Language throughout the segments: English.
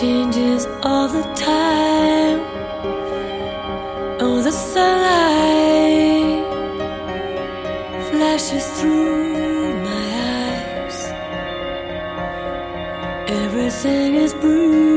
changes all the time. Oh, the sunlight flashes through my eyes. Everything is bruising.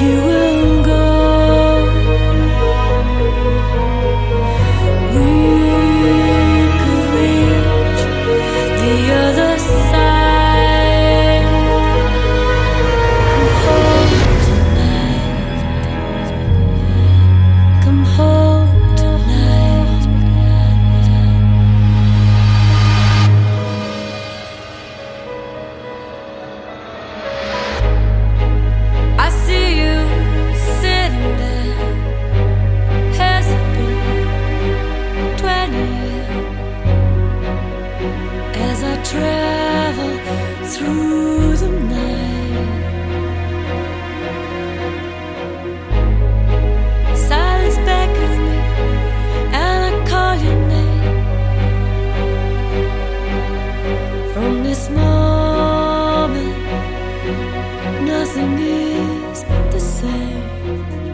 You travel through the night. Silence beckons me, and I call your name. From this moment, nothing is the same.